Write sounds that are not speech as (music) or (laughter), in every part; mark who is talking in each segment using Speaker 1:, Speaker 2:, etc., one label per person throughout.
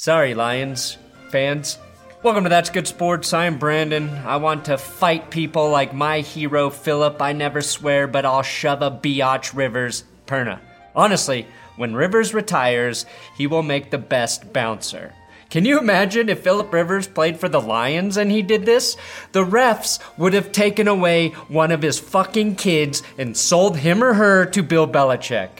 Speaker 1: Sorry, Lions fans. Welcome to That's Good Sports. I'm Brandon. I want to fight people like my hero Philip. I never swear, but I'll shove a biatch Rivers Perna. Honestly, when Rivers retires, he will make the best bouncer. Can you imagine if Philip Rivers played for the Lions and he did this? The refs would have taken away one of his fucking kids and sold him or her to Bill Belichick.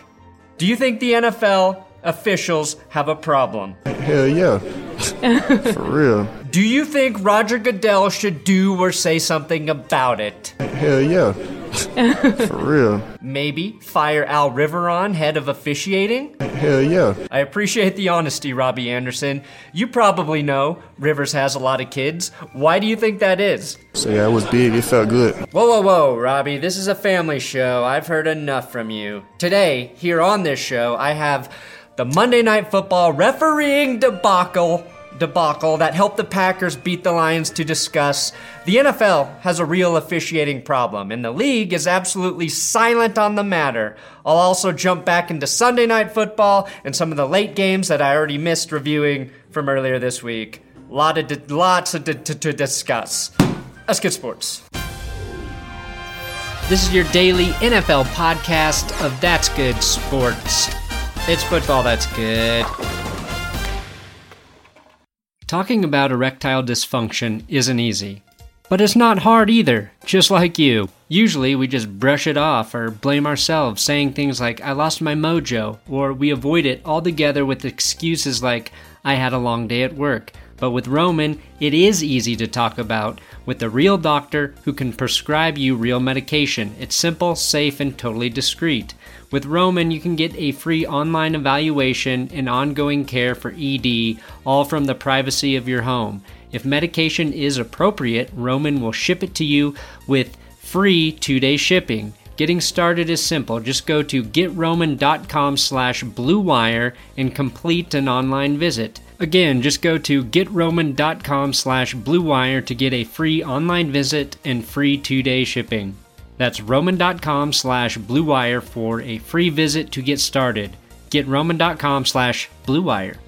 Speaker 1: Do you think the NFL officials have a problem?
Speaker 2: Hell yeah. (laughs) For real.
Speaker 1: Do you think Roger Goodell should do or say something about it?
Speaker 2: Hell yeah. (laughs) For real.
Speaker 1: Maybe fire Al Riveron, head of officiating?
Speaker 2: Hell yeah.
Speaker 1: I appreciate the honesty, Robbie Anderson. You probably know Rivers has a lot of kids. Why do you think that is?
Speaker 2: So yeah, it was big. It felt good.
Speaker 1: Whoa, whoa, whoa, Robbie, this is a family show. I've heard enough from you. Today, here on this show, I have the Monday Night Football refereeing debacle debacle that helped the Packers beat the Lions to discuss. The NFL has a real officiating problem, and the league is absolutely silent on the matter. I'll also jump back into Sunday Night Football and some of the late games that I already missed reviewing from earlier this week. Lot of di- lots of di- to, to discuss. Let's get sports. This is your daily NFL podcast of That's Good Sports. It's football that's good. Talking about erectile dysfunction isn't easy. But it's not hard either, just like you. Usually we just brush it off or blame ourselves, saying things like, I lost my mojo, or we avoid it altogether with excuses like, I had a long day at work. But with Roman, it is easy to talk about with a real doctor who can prescribe you real medication. It's simple, safe, and totally discreet. With Roman, you can get a free online evaluation and ongoing care for ED, all from the privacy of your home. If medication is appropriate, Roman will ship it to you with free two-day shipping. Getting started is simple. Just go to getroman.com slash bluewire and complete an online visit. Again, just go to getroman.com slash bluewire to get a free online visit and free two-day shipping. That's roman.com slash bluewire for a free visit to get started. Getroman.com slash bluewire.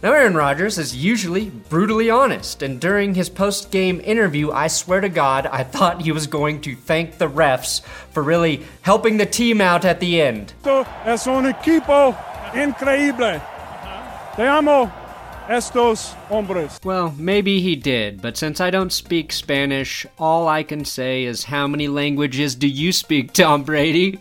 Speaker 1: Now, Aaron Rodgers is usually brutally honest, and during his post game interview, I swear to God, I thought he was going to thank the refs for really helping the team out at the end.
Speaker 3: Esto es un equipo increíble. Te amo, estos hombres.
Speaker 1: Well, maybe he did, but since I don't speak Spanish, all I can say is how many languages do you speak, Tom Brady?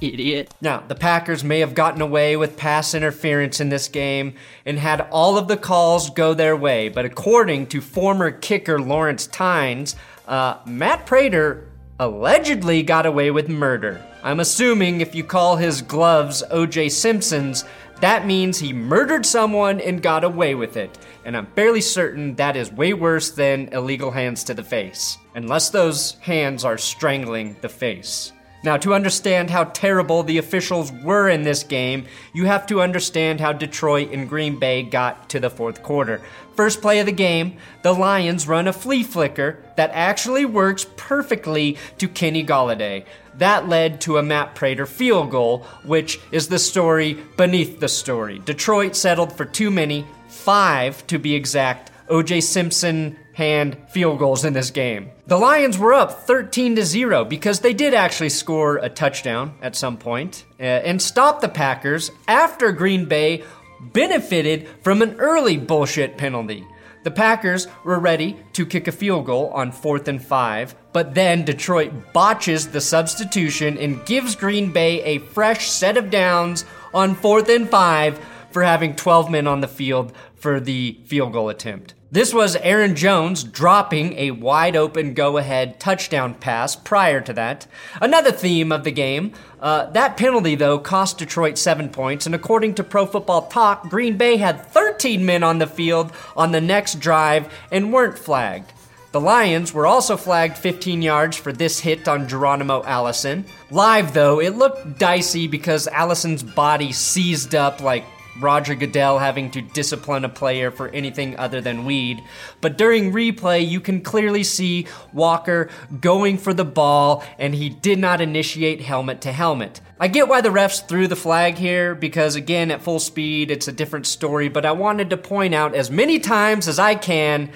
Speaker 1: Idiot. Now, the Packers may have gotten away with pass interference in this game and had all of the calls go their way, but according to former kicker Lawrence Tynes, uh, Matt Prater allegedly got away with murder. I'm assuming if you call his gloves OJ Simpson's, that means he murdered someone and got away with it. And I'm fairly certain that is way worse than illegal hands to the face. Unless those hands are strangling the face. Now, to understand how terrible the officials were in this game, you have to understand how Detroit and Green Bay got to the fourth quarter. First play of the game, the Lions run a flea flicker that actually works perfectly to Kenny Golladay. That led to a Matt Prater field goal, which is the story beneath the story. Detroit settled for too many, five to be exact, OJ Simpson hand field goals in this game. The Lions were up 13 to 0 because they did actually score a touchdown at some uh, and stop the Packers after Green Bay benefited from an early bullshit penalty. The Packers were ready to kick a field goal on fourth and five, but then Detroit botches the substitution and gives Green Bay a fresh set of downs on fourth and five for having 12 men on the field for the field goal attempt. This was Aaron Jones dropping a wide open go ahead touchdown pass prior to that. Another theme of the game. Uh, that penalty, though, cost Detroit seven points, and according to Pro Football Talk, Green Bay had 13 men on the field on the next drive and weren't flagged. The Lions were also flagged 15 yards for this hit on Geronimo Allison. Live, though, it looked dicey because Allison's body seized up like Roger Goodell having to discipline a player for anything other than weed. But during replay, you can clearly see Walker going for the ball, and he did not initiate helmet to helmet. I get why the refs threw the flag here because, again, at full speed, it's a different story, but I wanted to point out as many times as I can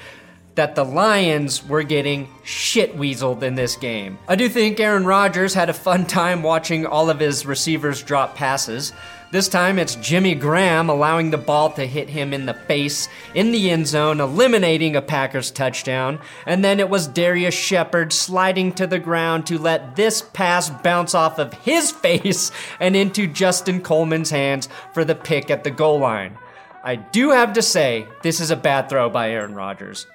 Speaker 1: that the Lions were getting shit weaseled in this game. I do think Aaron Rodgers had a fun time watching all of his receivers drop passes. This time it's Jimmy Graham allowing the ball to hit him in the face in the end zone, eliminating a Packers touchdown. And then it was Darrius Shepherd sliding to the ground to let this pass bounce off of his (laughs) face and into Justin Coleman's hands for the pick at the goal line. I do have to say, this is a bad throw by Aaron Rodgers.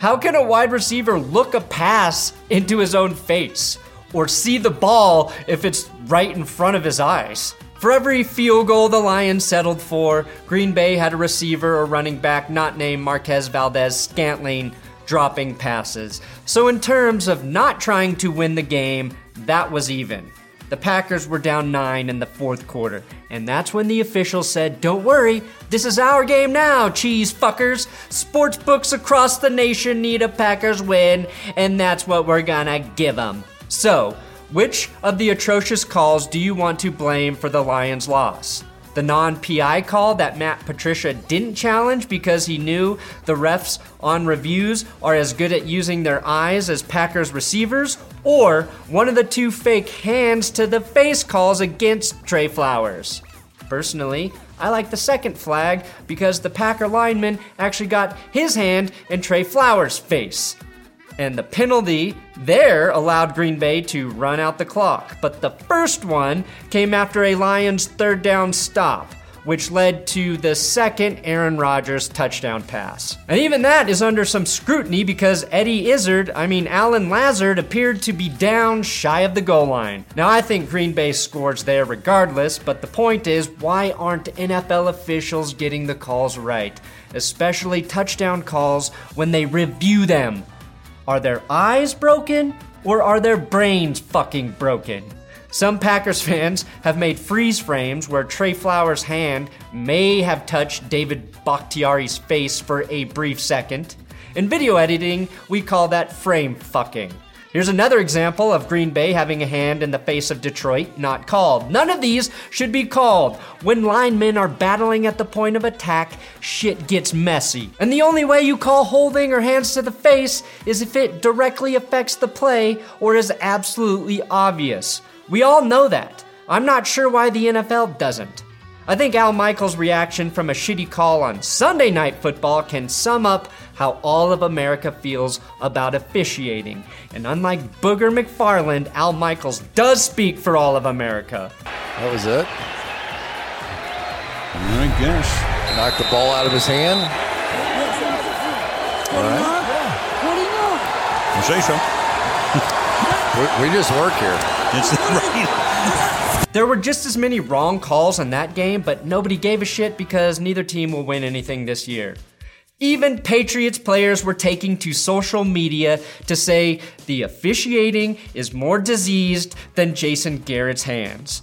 Speaker 1: How can a wide receiver look a pass into his own face or see the ball if it's right in front of his eyes? For every field goal the Lions settled for, Green Bay had a receiver or running back not named Marquez Valdes-Scantling dropping passes. So, in terms of not trying to win the game, that was even. The Packers were down nine in the fourth quarter, and that's when the officials said, Don't worry, this is our game now, cheese fuckers. Sportsbooks across the nation need a Packers win, and that's what we're gonna give them. So, which of the atrocious calls do you want to blame for the Lions' loss? The non PI call that Matt Patricia didn't challenge because he knew the refs on reviews are as good at using their eyes as Packers receivers, or one of the two fake hands to the face calls against Trey Flowers. Personally, I like the second flag because the Packer lineman actually got his hand in Trey Flowers' face. And the penalty there allowed Green Bay to run out the clock. But the first one came after a Lions third down stop, which led to the second Aaron Rodgers touchdown pass. And even that is under some scrutiny because Eddie Izzard, I mean Allen Lazard, appeared to be down shy of the goal line. Now I think Green Bay scores there regardless, but the point is why aren't NFL officials getting the calls right? Especially touchdown calls when they review them. Are their eyes broken or are their brains fucking broken? Some Packers (laughs) fans have made freeze frames where Trey Flowers' hand may have touched David Bakhtiari's face for a brief second. In video editing, we call that frame fucking. Here's another example of Green Bay having a hand in the face of Detroit, not called. None of these should be called. When linemen are battling at the point of attack, shit gets messy. And the only way you call holding or hands to the face is if it directly affects the play or is absolutely obvious. We all know that. I'm not sure why the NFL doesn't. I think Al Michaels' reaction from a shitty call on Sunday Night Football can sum up how all of America feels about officiating. And unlike Booger McFarland, Al Michaels does speak for all of America.
Speaker 4: That was it.
Speaker 5: I guess.
Speaker 4: Knocked the ball out of his hand. All right.
Speaker 5: What do You say so. (laughs)
Speaker 4: We, we just work here.
Speaker 5: It's (laughs) right.
Speaker 1: There were just as many wrong calls in that game, but nobody gave a shit because neither team will win anything this year. Even Patriots players were taking to social media to say the officiating is more diseased than Jason Garrett's hands.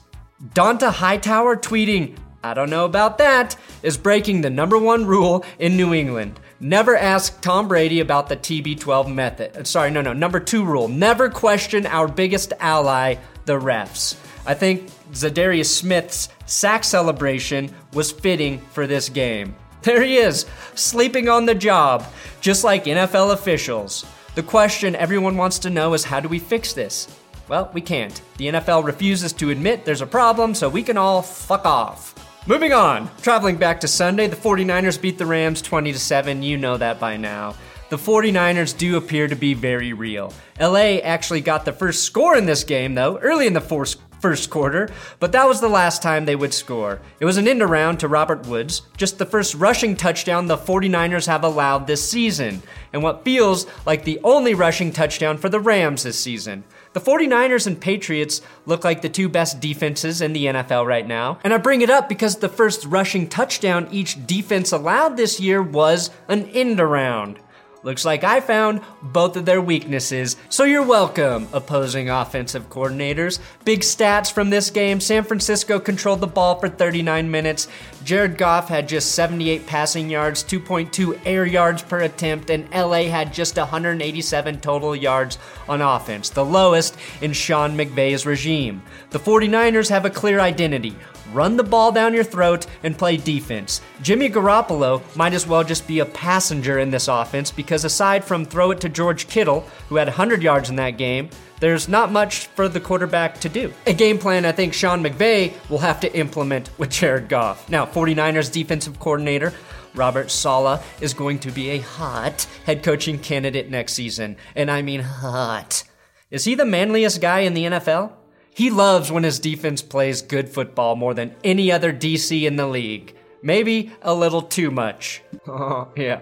Speaker 1: Dont'a Hightower tweeting, I don't know about that, is breaking the number one rule in New England. Never ask Tom Brady about the TB12 method. Uh, Sorry, no, no. Number two rule never question our biggest ally, the refs. I think Za'Darius Smith's sack celebration was fitting for this game. There he is, sleeping on the job, just like NFL officials. The question everyone wants to know is how do we fix this? Well, we can't. The NFL refuses to admit there's a problem, so we can all fuck off. Moving on. Traveling back to Sunday, the 49ers beat the Rams 20 to 7. You know that by now. The 49ers do appear to be very real. LA actually got the first score in this game though, early in the fourth first quarter, but that was the last time they would score. It was an end around to Robert Woods, just the first rushing touchdown the 49ers have allowed this season, and what feels like the only rushing touchdown for the Rams this season. The 49ers and Patriots look like the two best defenses in the NFL right now. And I bring it up because the first rushing touchdown each defense allowed this year was an end around. Looks like I found both of their weaknesses, so you're welcome, opposing offensive coordinators. Big stats from this game San Francisco controlled the ball for 39 minutes. Jared Goff had just 78 passing yards, 2.2 air yards per attempt, and LA had just 187 total yards on offense, the lowest in Sean McVay's regime. The 49ers have a clear identity run the ball down your throat, and play defense. Jimmy Garoppolo might as well just be a passenger in this offense because aside from throw it to George Kittle, who had 100 yards in that game, there's not much for the quarterback to do. A game plan I think Sean McVay will have to implement with Jared Goff. Now, 49ers defensive coordinator Robert Saleh is going to be a hot head coaching candidate next season, and I mean hot. Is he the manliest guy in the NFL? He loves when his defense plays good football more than any other DC in the league. Maybe a little too much. (laughs) Oh, yeah.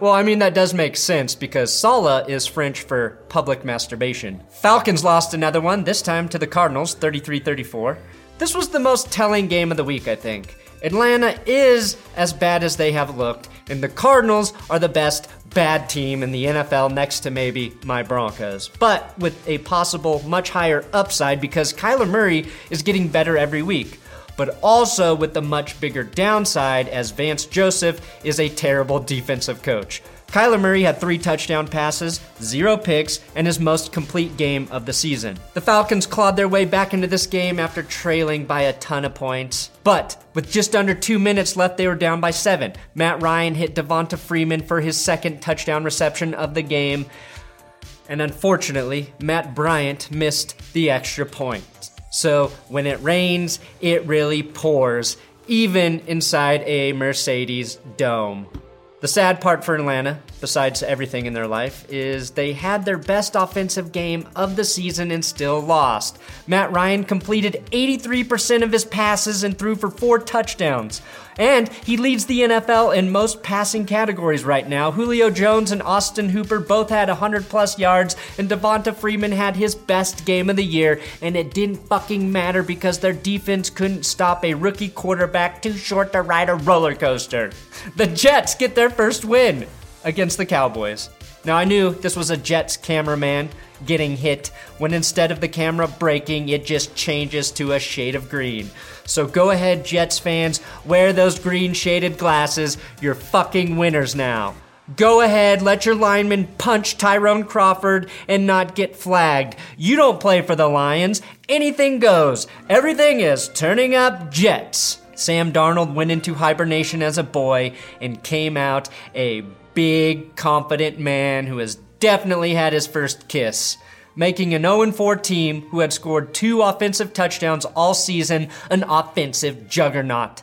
Speaker 1: Well, I mean, that does make sense because Saleh is French for public masturbation. Falcons lost another one, this time to the Cardinals, 33 34. This was the most telling game of the week, I think. Atlanta is as bad as they have looked, and the Cardinals are the best bad team in the NFL next to maybe my Broncos, but with a possible much higher upside because Kyler Murray is getting better every week. But also with the much bigger downside as Vance Joseph is a terrible defensive coach. Kyler Murray had three touchdown passes, zero picks, and his most complete game of the season. The Falcons clawed their way back into this game after trailing by a ton of points. But with just under two minutes left, they were down by seven. Matt Ryan hit Devonta Freeman for his second touchdown reception of the game. And unfortunately, Matt Bryant missed the extra point. So when it rains, it really pours, even inside a Mercedes dome. The sad part for Atlanta, besides everything in their life, is they had their best offensive game of the season and still lost. Matt Ryan completed 83% of his passes and threw for four touchdowns. And he leads the NFL in most passing categories right now. Julio Jones and Austin Hooper both had 100 plus yards, and Devonta Freeman had his best game of the year, and it didn't fucking matter because their defense couldn't stop a rookie quarterback too short to ride a roller coaster. The Jets get their first win against the Cowboys. Now, I knew this was a Jets cameraman getting hit when instead of the camera breaking, it just changes to a shade of green. So go ahead, Jets fans, wear those green shaded glasses. You're fucking winners now. Go ahead, let your lineman punch Tyrone Crawford and not get flagged. You don't play for the Lions. Anything goes. Everything is turning up Jets. Sam Darnold went into hibernation as a boy and came out a big, confident man who has definitely had his first kiss making an 0 4 team who had scored two offensive touchdowns all season an offensive juggernaut.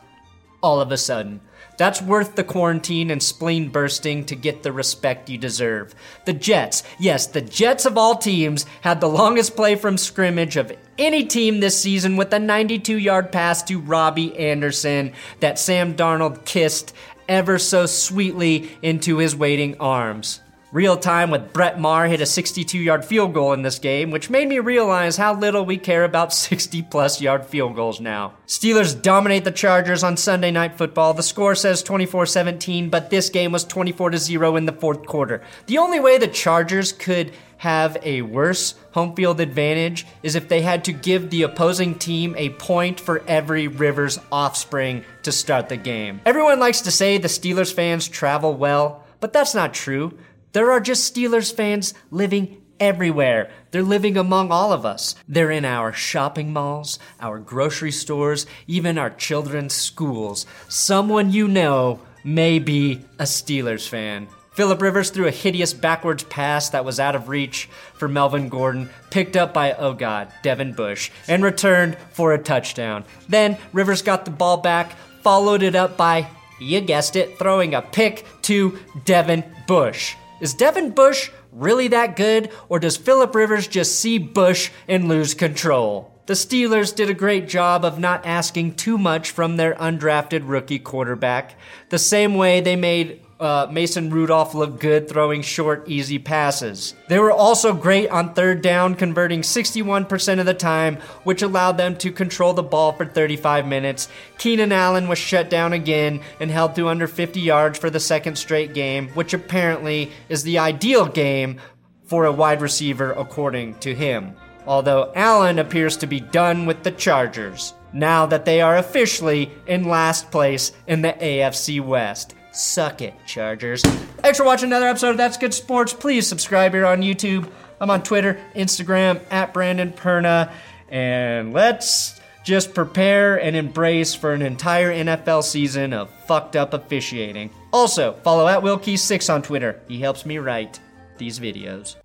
Speaker 1: All of a sudden. That's worth the quarantine and spleen bursting to get the respect you deserve. The Jets, yes, the Jets of all teams, had the longest play from scrimmage of any team this season with a 92 yard pass to Robbie Anderson that Sam Darnold kissed ever so sweetly into his waiting arms. Real time with Brett Maher hit a 62 yard field goal in this game, which made me realize how little we care about (laughs) 60 plus yard field goals now. Steelers dominate the Chargers on Sunday Night Football. The score says 24 17, but this game was 24 0 in the fourth quarter. The only way the Chargers could have a worse home field advantage is if they had to give the opposing team a point for every Rivers offspring to start the game. Everyone likes to say the Steelers fans travel well, but that's not true. There are just Steelers fans living everywhere. They're living among all of us. They're in our shopping malls, our grocery stores, even our children's schools. Someone you know may be a Steelers fan. Philip Rivers threw a hideous backwards pass that was out of reach for Melvin Gordon, picked up by, oh god, Devin Bush, and returned for a touchdown. Then Rivers got the ball back, followed it up by, you guessed it, throwing a pick to Devin Bush. Is Devin Bush really that good, or does Philip Rivers just see Bush and lose control? The Steelers did a great job of not asking too much from their undrafted rookie quarterback, the same way they made uh, Mason Rudolph looked good throwing short, easy passes. They were also great on third down, converting 61% of the time, which allowed them to control the ball for 35 minutes. Keenan Allen was shut down again and held to under 50 yards for the second straight game, which apparently is the ideal game for a wide receiver, according to him. Although Allen appears to be done with the Chargers now that they are officially in last place in the AFC West. Suck it, Chargers. Thanks for watching another episode of That's Good Sports. Please subscribe here on YouTube. I'm on Twitter, Instagram, at Brandon Perna. And let's just prepare and embrace for an entire NFL season of fucked up officiating. Also, follow at Wilkie6 on Twitter. He helps me write these videos.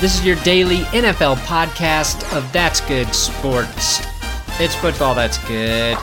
Speaker 1: This is your daily NFL podcast of That's Good Sports. It's football that's good.